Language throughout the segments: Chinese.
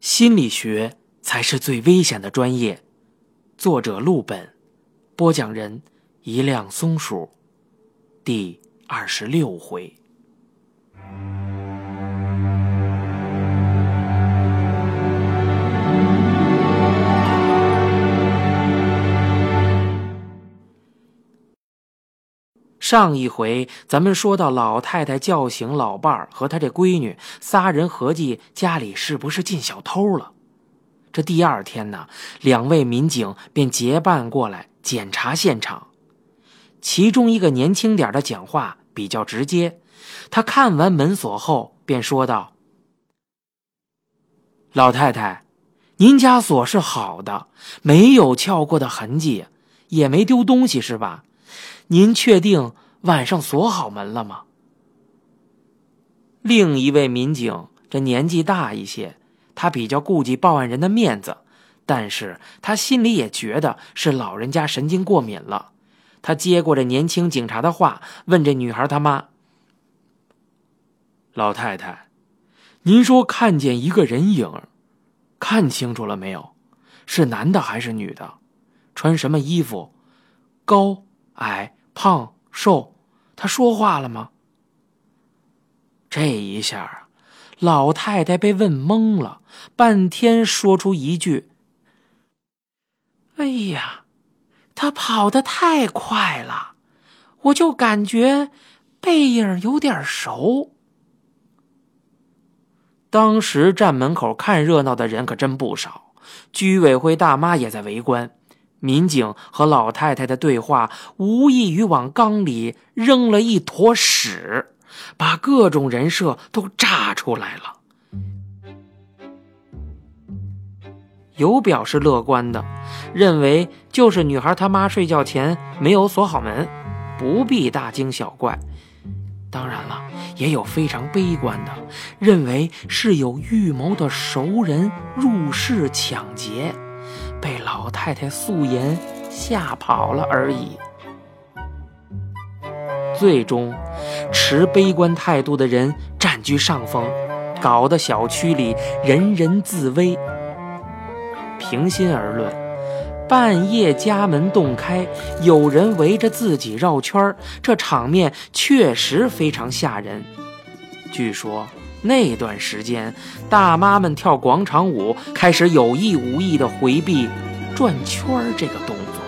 心理学才是最危险的专业。作者：陆本，播讲人：一辆松鼠，第二十六回。上一回咱们说到，老太太叫醒老伴儿和他这闺女，仨人合计家里是不是进小偷了。这第二天呢，两位民警便结伴过来检查现场。其中一个年轻点的讲话比较直接，他看完门锁后便说道：“老太太，您家锁是好的，没有撬过的痕迹，也没丢东西，是吧？”您确定晚上锁好门了吗？另一位民警这年纪大一些，他比较顾及报案人的面子，但是他心里也觉得是老人家神经过敏了。他接过这年轻警察的话，问这女孩他妈：“老太太，您说看见一个人影，看清楚了没有？是男的还是女的？穿什么衣服？高矮？”胖瘦，他说话了吗？这一下，老太太被问懵了，半天说出一句：“哎呀，他跑得太快了，我就感觉背影有点熟。”当时站门口看热闹的人可真不少，居委会大妈也在围观。民警和老太太的对话，无异于往缸里扔了一坨屎，把各种人设都炸出来了。有表示乐观的，认为就是女孩他妈睡觉前没有锁好门，不必大惊小怪。当然了，也有非常悲观的，认为是有预谋的熟人入室抢劫。被老太太素颜吓跑了而已。最终，持悲观态度的人占据上风，搞得小区里人人自危。平心而论，半夜家门洞开，有人围着自己绕圈这场面确实非常吓人。据说。那段时间，大妈们跳广场舞，开始有意无意的回避转圈这个动作。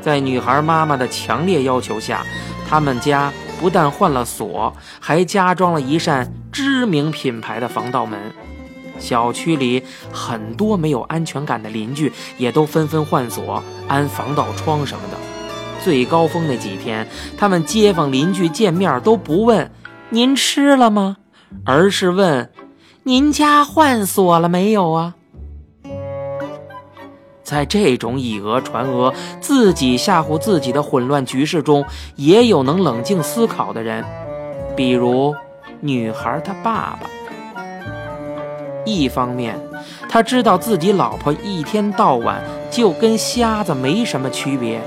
在女孩妈妈的强烈要求下，他们家不但换了锁，还加装了一扇知名品牌的防盗门。小区里很多没有安全感的邻居也都纷纷换锁、安防盗窗什么的。最高峰那几天，他们街坊邻居见面都不问。您吃了吗？而是问：“您家换锁了没有啊？”在这种以讹传讹、自己吓唬自己的混乱局势中，也有能冷静思考的人，比如女孩她爸爸。一方面，他知道自己老婆一天到晚就跟瞎子没什么区别，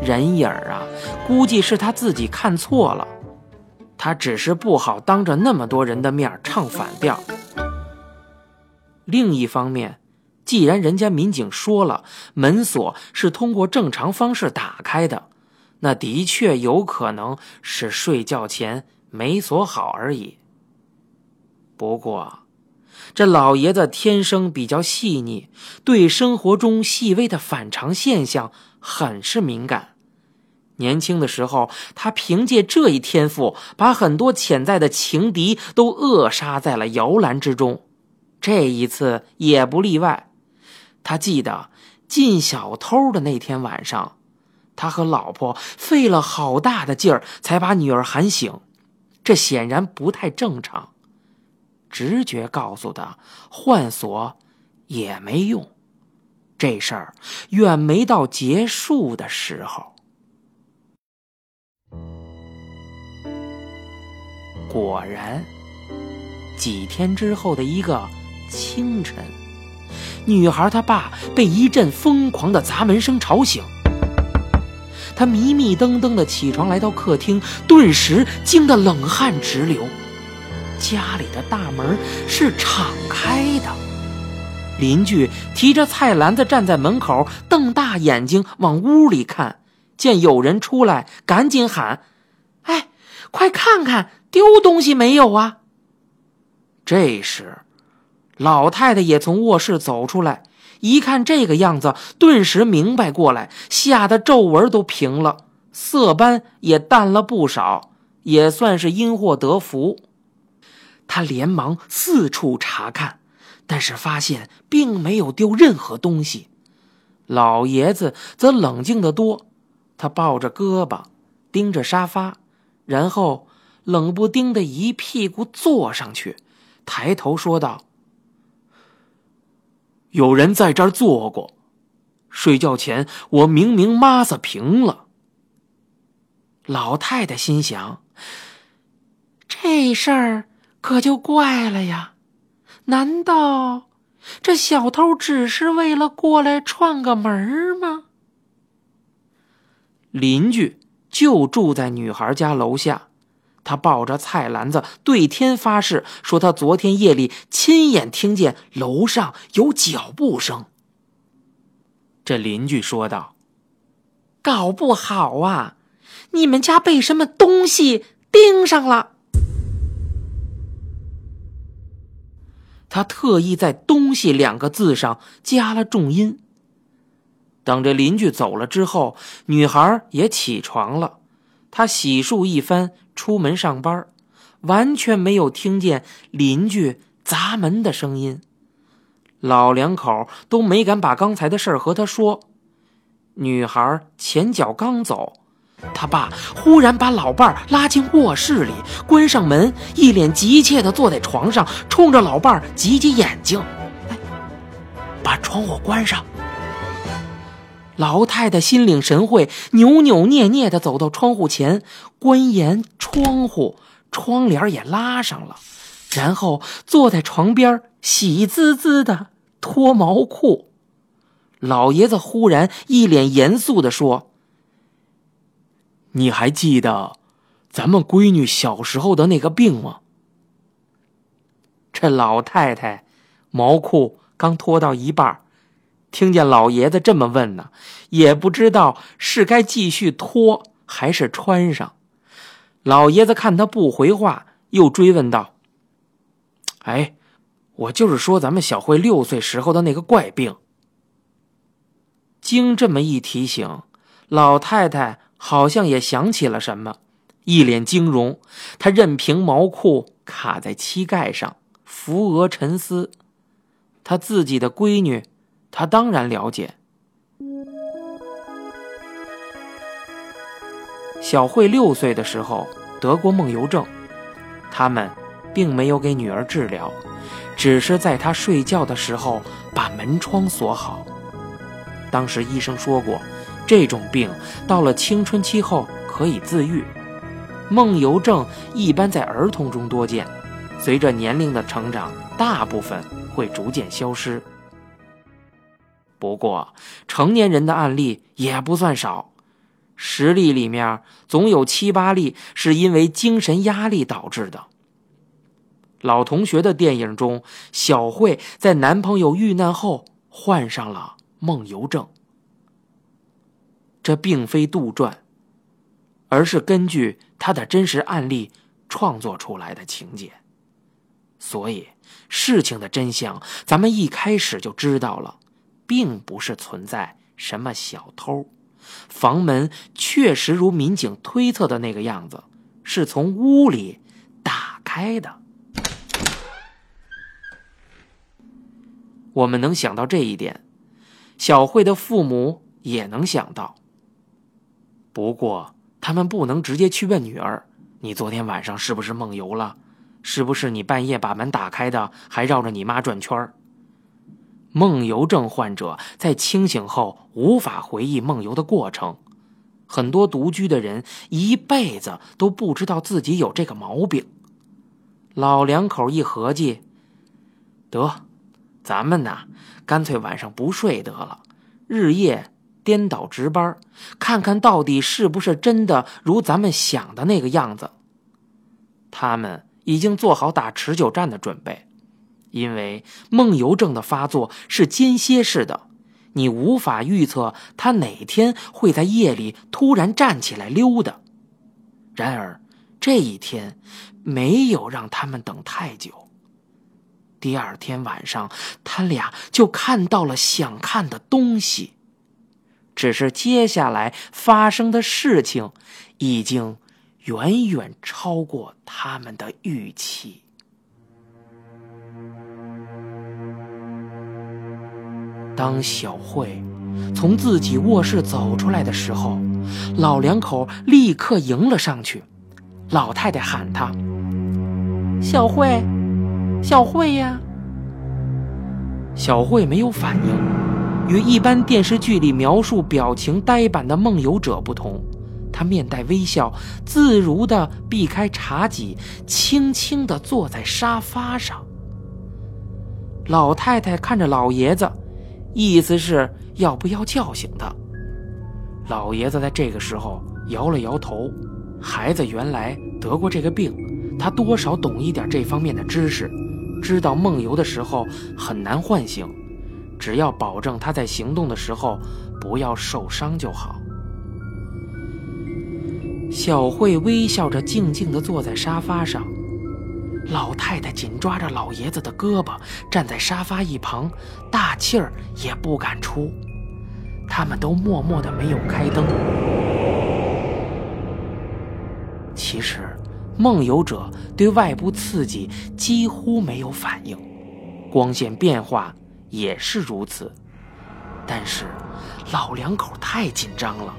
人影儿啊，估计是他自己看错了。他只是不好当着那么多人的面唱反调。另一方面，既然人家民警说了门锁是通过正常方式打开的，那的确有可能是睡觉前没锁好而已。不过，这老爷子天生比较细腻，对生活中细微的反常现象很是敏感。年轻的时候，他凭借这一天赋，把很多潜在的情敌都扼杀在了摇篮之中。这一次也不例外。他记得进小偷的那天晚上，他和老婆费了好大的劲儿才把女儿喊醒，这显然不太正常。直觉告诉他，换锁也没用。这事儿远没到结束的时候。果然，几天之后的一个清晨，女孩她爸被一阵疯狂的砸门声吵醒。他迷迷瞪瞪的起床，来到客厅，顿时惊得冷汗直流。家里的大门是敞开的。邻居提着菜篮子站在门口，瞪大眼睛往屋里看，见有人出来，赶紧喊：“哎，快看看，丢东西没有啊！”这时，老太太也从卧室走出来，一看这个样子，顿时明白过来，吓得皱纹都平了，色斑也淡了不少，也算是因祸得福。她连忙四处查看。但是发现并没有丢任何东西，老爷子则冷静得多。他抱着胳膊，盯着沙发，然后冷不丁的一屁股坐上去，抬头说道：“有人在这儿坐过，睡觉前我明明抹子平了。”老太太心想：“这事儿可就怪了呀。”难道这小偷只是为了过来串个门吗？邻居就住在女孩家楼下，他抱着菜篮子对天发誓，说他昨天夜里亲眼听见楼上有脚步声。这邻居说道：“搞不好啊，你们家被什么东西盯上了。”他特意在“东西”两个字上加了重音。等着邻居走了之后，女孩也起床了。她洗漱一番，出门上班，完全没有听见邻居砸门的声音。老两口都没敢把刚才的事儿和他说。女孩前脚刚走。他爸忽然把老伴儿拉进卧室里，关上门，一脸急切地坐在床上，冲着老伴儿挤挤眼睛：“哎，把窗户关上。”老太太心领神会，扭扭捏捏地走到窗户前，关严窗户，窗帘也拉上了，然后坐在床边，喜滋滋地脱毛裤。老爷子忽然一脸严肃地说。你还记得咱们闺女小时候的那个病吗？这老太太毛裤刚脱到一半，听见老爷子这么问呢，也不知道是该继续脱还是穿上。老爷子看他不回话，又追问道：“哎，我就是说咱们小慧六岁时候的那个怪病。”经这么一提醒，老太太。好像也想起了什么，一脸惊容。她任凭毛裤卡在膝盖上，扶额沉思。她自己的闺女，他当然了解。小慧六岁的时候得过梦游症，他们并没有给女儿治疗，只是在她睡觉的时候把门窗锁好。当时医生说过。这种病到了青春期后可以自愈，梦游症一般在儿童中多见，随着年龄的成长，大部分会逐渐消失。不过，成年人的案例也不算少，十例里面总有七八例是因为精神压力导致的。老同学的电影中，小慧在男朋友遇难后患上了梦游症。这并非杜撰，而是根据他的真实案例创作出来的情节。所以，事情的真相咱们一开始就知道了，并不是存在什么小偷。房门确实如民警推测的那个样子，是从屋里打开的。我们能想到这一点，小慧的父母也能想到。不过，他们不能直接去问女儿：“你昨天晚上是不是梦游了？是不是你半夜把门打开的，还绕着你妈转圈梦游症患者在清醒后无法回忆梦游的过程，很多独居的人一辈子都不知道自己有这个毛病。老两口一合计，得，咱们呐，干脆晚上不睡得了，日夜。颠倒值班，看看到底是不是真的如咱们想的那个样子。他们已经做好打持久战的准备，因为梦游症的发作是间歇式的，你无法预测他哪天会在夜里突然站起来溜达。然而，这一天没有让他们等太久。第二天晚上，他俩就看到了想看的东西，只是接下来发生的事情已经远远超过他们的预期。当小慧从自己卧室走出来的时候，老两口立刻迎了上去。老太太喊他：“小慧。”小慧呀，小慧没有反应。与一般电视剧里描述表情呆板的梦游者不同，她面带微笑，自如地避开茶几，轻轻地坐在沙发上。老太太看着老爷子，意思是要不要叫醒他。老爷子在这个时候摇了摇头。孩子原来得过这个病，他多少懂一点这方面的知识。知道梦游的时候很难唤醒，只要保证他在行动的时候不要受伤就好。小慧微笑着静静地坐在沙发上，老太太紧抓着老爷子的胳膊，站在沙发一旁，大气儿也不敢出。他们都默默的没有开灯。其实。梦游者对外部刺激几乎没有反应，光线变化也是如此。但是老两口太紧张了，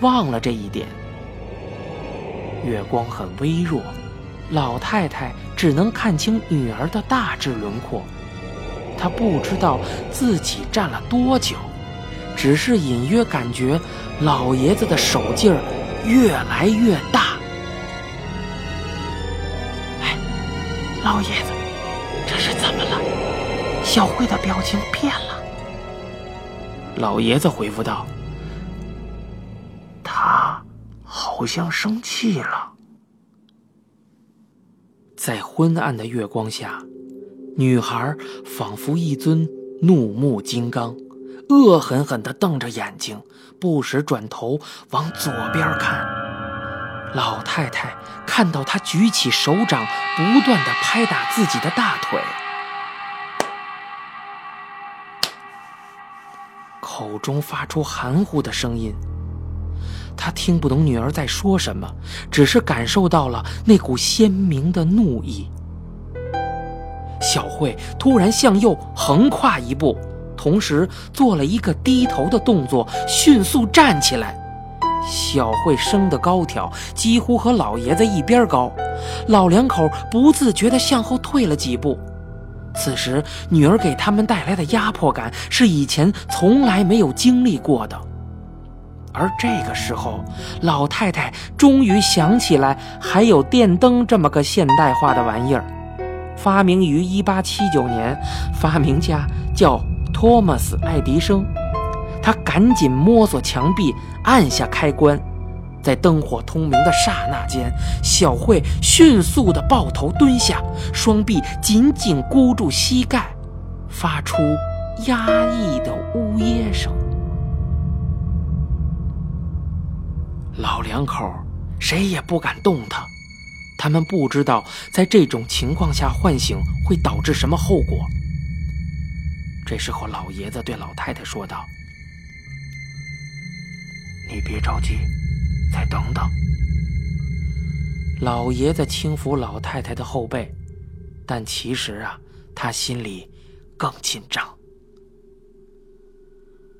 忘了这一点。月光很微弱，老太太只能看清女儿的大致轮廓。她不知道自己站了多久，只是隐约感觉老爷子的手劲儿越来越大。哎老爷子，这是怎么了？小慧的表情变了。老爷子回复道：“他好像生气了。”在昏暗的月光下，女孩仿佛一尊怒目金刚，恶狠狠地瞪着眼睛，不时转头往左边看。老太太看到他举起手掌，不断的拍打自己的大腿，口中发出含糊的声音。他听不懂女儿在说什么，只是感受到了那股鲜明的怒意。小慧突然向右横跨一步，同时做了一个低头的动作，迅速站起来。小慧生得高挑，几乎和老爷子一边高，老两口不自觉地向后退了几步。此时，女儿给他们带来的压迫感是以前从来没有经历过的。而这个时候，老太太终于想起来，还有电灯这么个现代化的玩意儿，发明于1879年，发明家叫托马斯·爱迪生。他赶紧摸索墙壁，按下开关，在灯火通明的刹那间，小慧迅速地抱头蹲下，双臂紧紧箍住膝盖，发出压抑的呜咽声。老两口谁也不敢动他，他们不知道在这种情况下唤醒会导致什么后果。这时候，老爷子对老太太说道。你别着急，再等等。老爷子轻抚老太太的后背，但其实啊，他心里更紧张。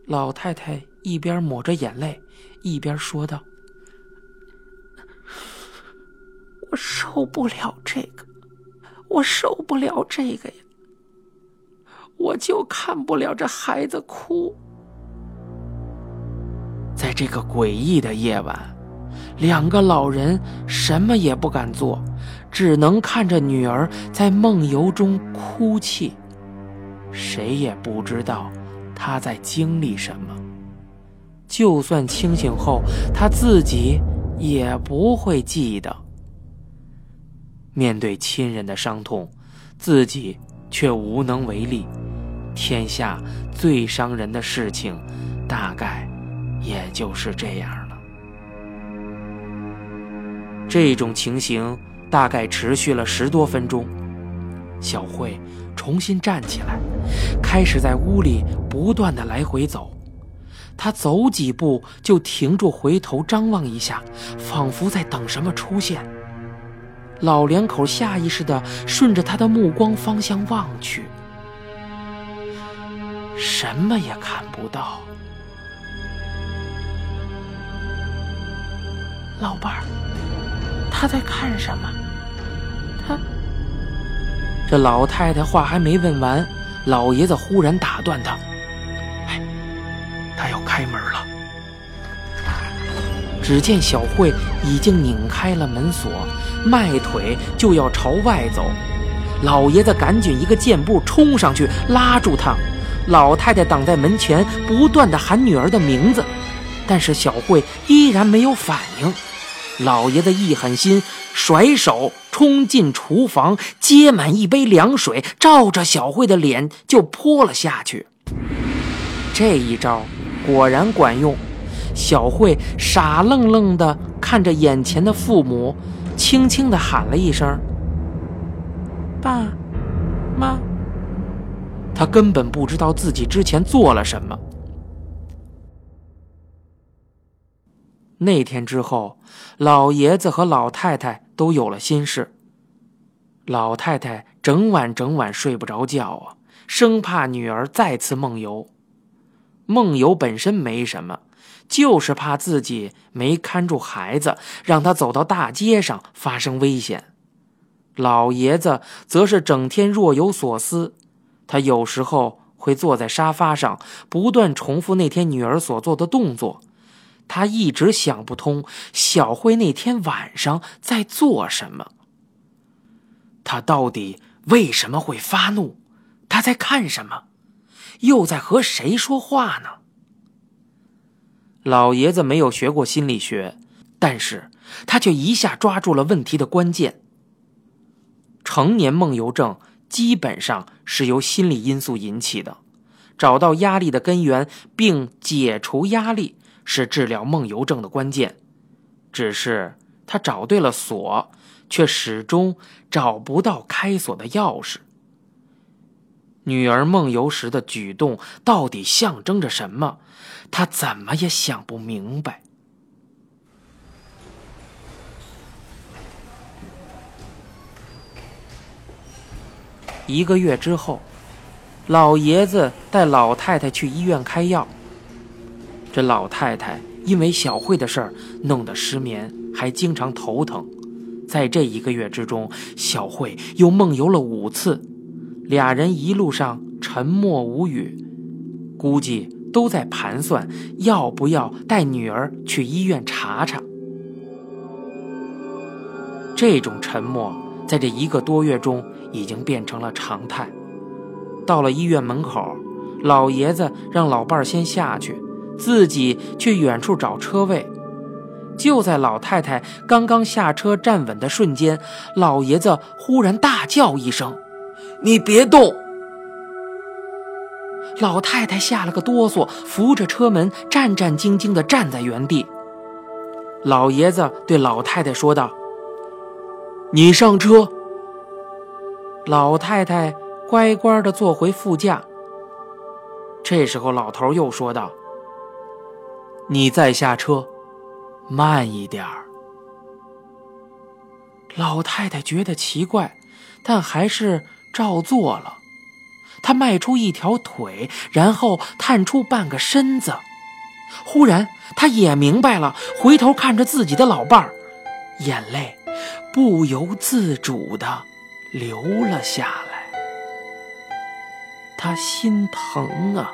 老太太一边抹着眼泪，一边说道：“我受不了这个，我受不了这个呀！我就看不了这孩子哭。”在这个诡异的夜晚，两个老人什么也不敢做，只能看着女儿在梦游中哭泣。谁也不知道她在经历什么。就算清醒后，她自己也不会记得。面对亲人的伤痛，自己却无能为力。天下最伤人的事情，大概也就是这样了。这种情形大概持续了十多分钟。小慧重新站起来，开始在屋里不断的来回走。她走几步就停住，回头张望一下，仿佛在等什么出现。老两口下意识的顺着他的目光方向望去，什么也看不到。老伴儿，他在看什么？他……这老太太话还没问完，老爷子忽然打断他：“只见小慧已经拧开了门锁，迈腿就要朝外走。老爷子赶紧一个箭步冲上去拉住她。老太太挡在门前，不断的喊女儿的名字，但是小慧依然没有反应。老爷子一狠心，甩手冲进厨房，接满一杯凉水，照着小慧的脸就泼了下去。这一招果然管用，小慧傻愣愣地看着眼前的父母，轻轻地喊了一声：“爸妈。”她根本不知道自己之前做了什么。那天之后，老爷子和老太太都有了心事。老太太整晚整晚睡不着觉啊，生怕女儿再次梦游。梦游本身没什么，就是怕自己没看住孩子，让他走到大街上发生危险。老爷子则是整天若有所思，他有时候会坐在沙发上，不断重复那天女儿所做的动作。他一直想不通小慧那天晚上在做什么。他到底为什么会发怒？他在看什么？又在和谁说话呢？老爷子没有学过心理学，但是他却一下抓住了问题的关键。成年梦游症基本上是由心理因素引起的，找到压力的根源并解除压力。是治疗梦游症的关键，只是他找对了锁，却始终找不到开锁的钥匙。女儿梦游时的举动到底象征着什么？他怎么也想不明白。一个月之后，老爷子带老太太去医院开药。这老太太因为小慧的事儿弄得失眠，还经常头疼。在这一个月之中，小慧又梦游了五次，俩人一路上沉默无语，估计都在盘算要不要带女儿去医院查查。这种沉默在这一个多月中已经变成了常态。到了医院门口，老爷子让老伴儿先下去。自己去远处找车位，就在老太太刚刚下车站稳的瞬间，老爷子忽然大叫一声：“你别动！”老太太吓了个哆嗦，扶着车门，战战兢兢地站在原地。老爷子对老太太说道：“你上车。”老太太乖乖地坐回副驾。这时候，老头又说道。你再下车，慢一点儿。老太太觉得奇怪，但还是照做了。他迈出一条腿，然后探出半个身子。忽然，他也明白了，回头看着自己的老伴儿，眼泪不由自主的流了下来。他心疼啊。